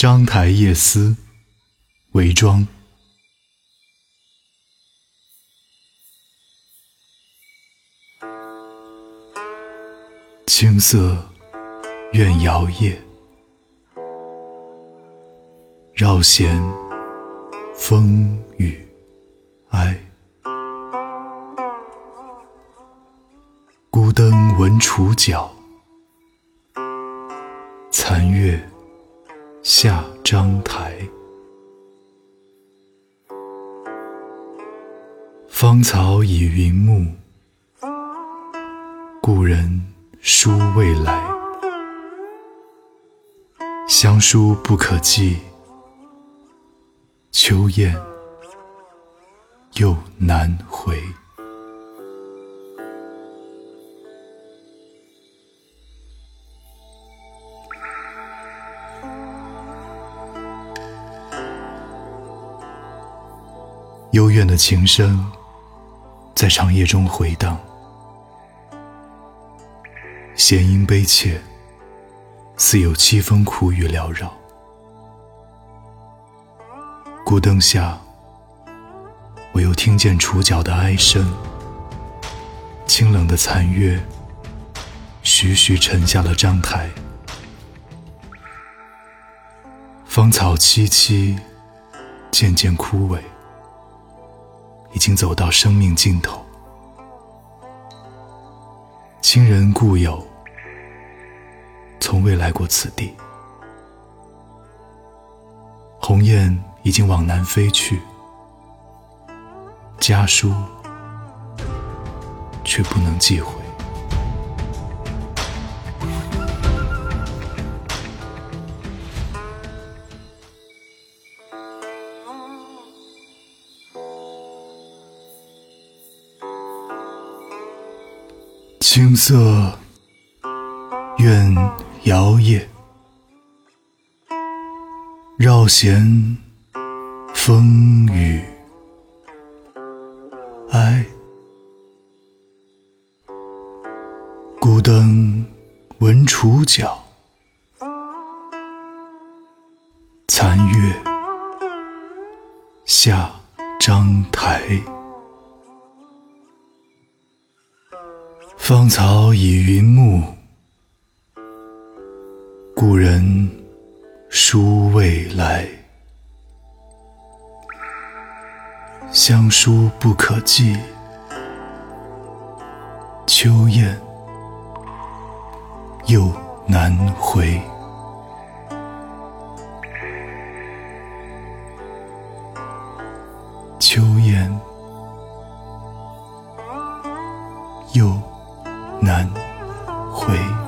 章台夜思，韦庄。青色怨摇曳，绕弦风雨哀。孤灯闻楚角，残月下章台。芳草已云暮，故人。书未来，乡书不可寄，秋雁又难回。幽怨的琴声在长夜中回荡。弦音悲切，似有凄风苦雨缭绕。孤灯下，我又听见楚角的哀声。清冷的残月，徐徐沉下了章台。芳草萋萋，渐渐枯萎，已经走到生命尽头。亲人故友。从未来过此地，鸿雁已经往南飞去，家书却不能寄回。青色愿。摇曳，绕弦，风雨哀。孤灯闻楚角，残月下章台。芳草已云暮。故人书未来，乡书不可寄，秋雁又难回。难回。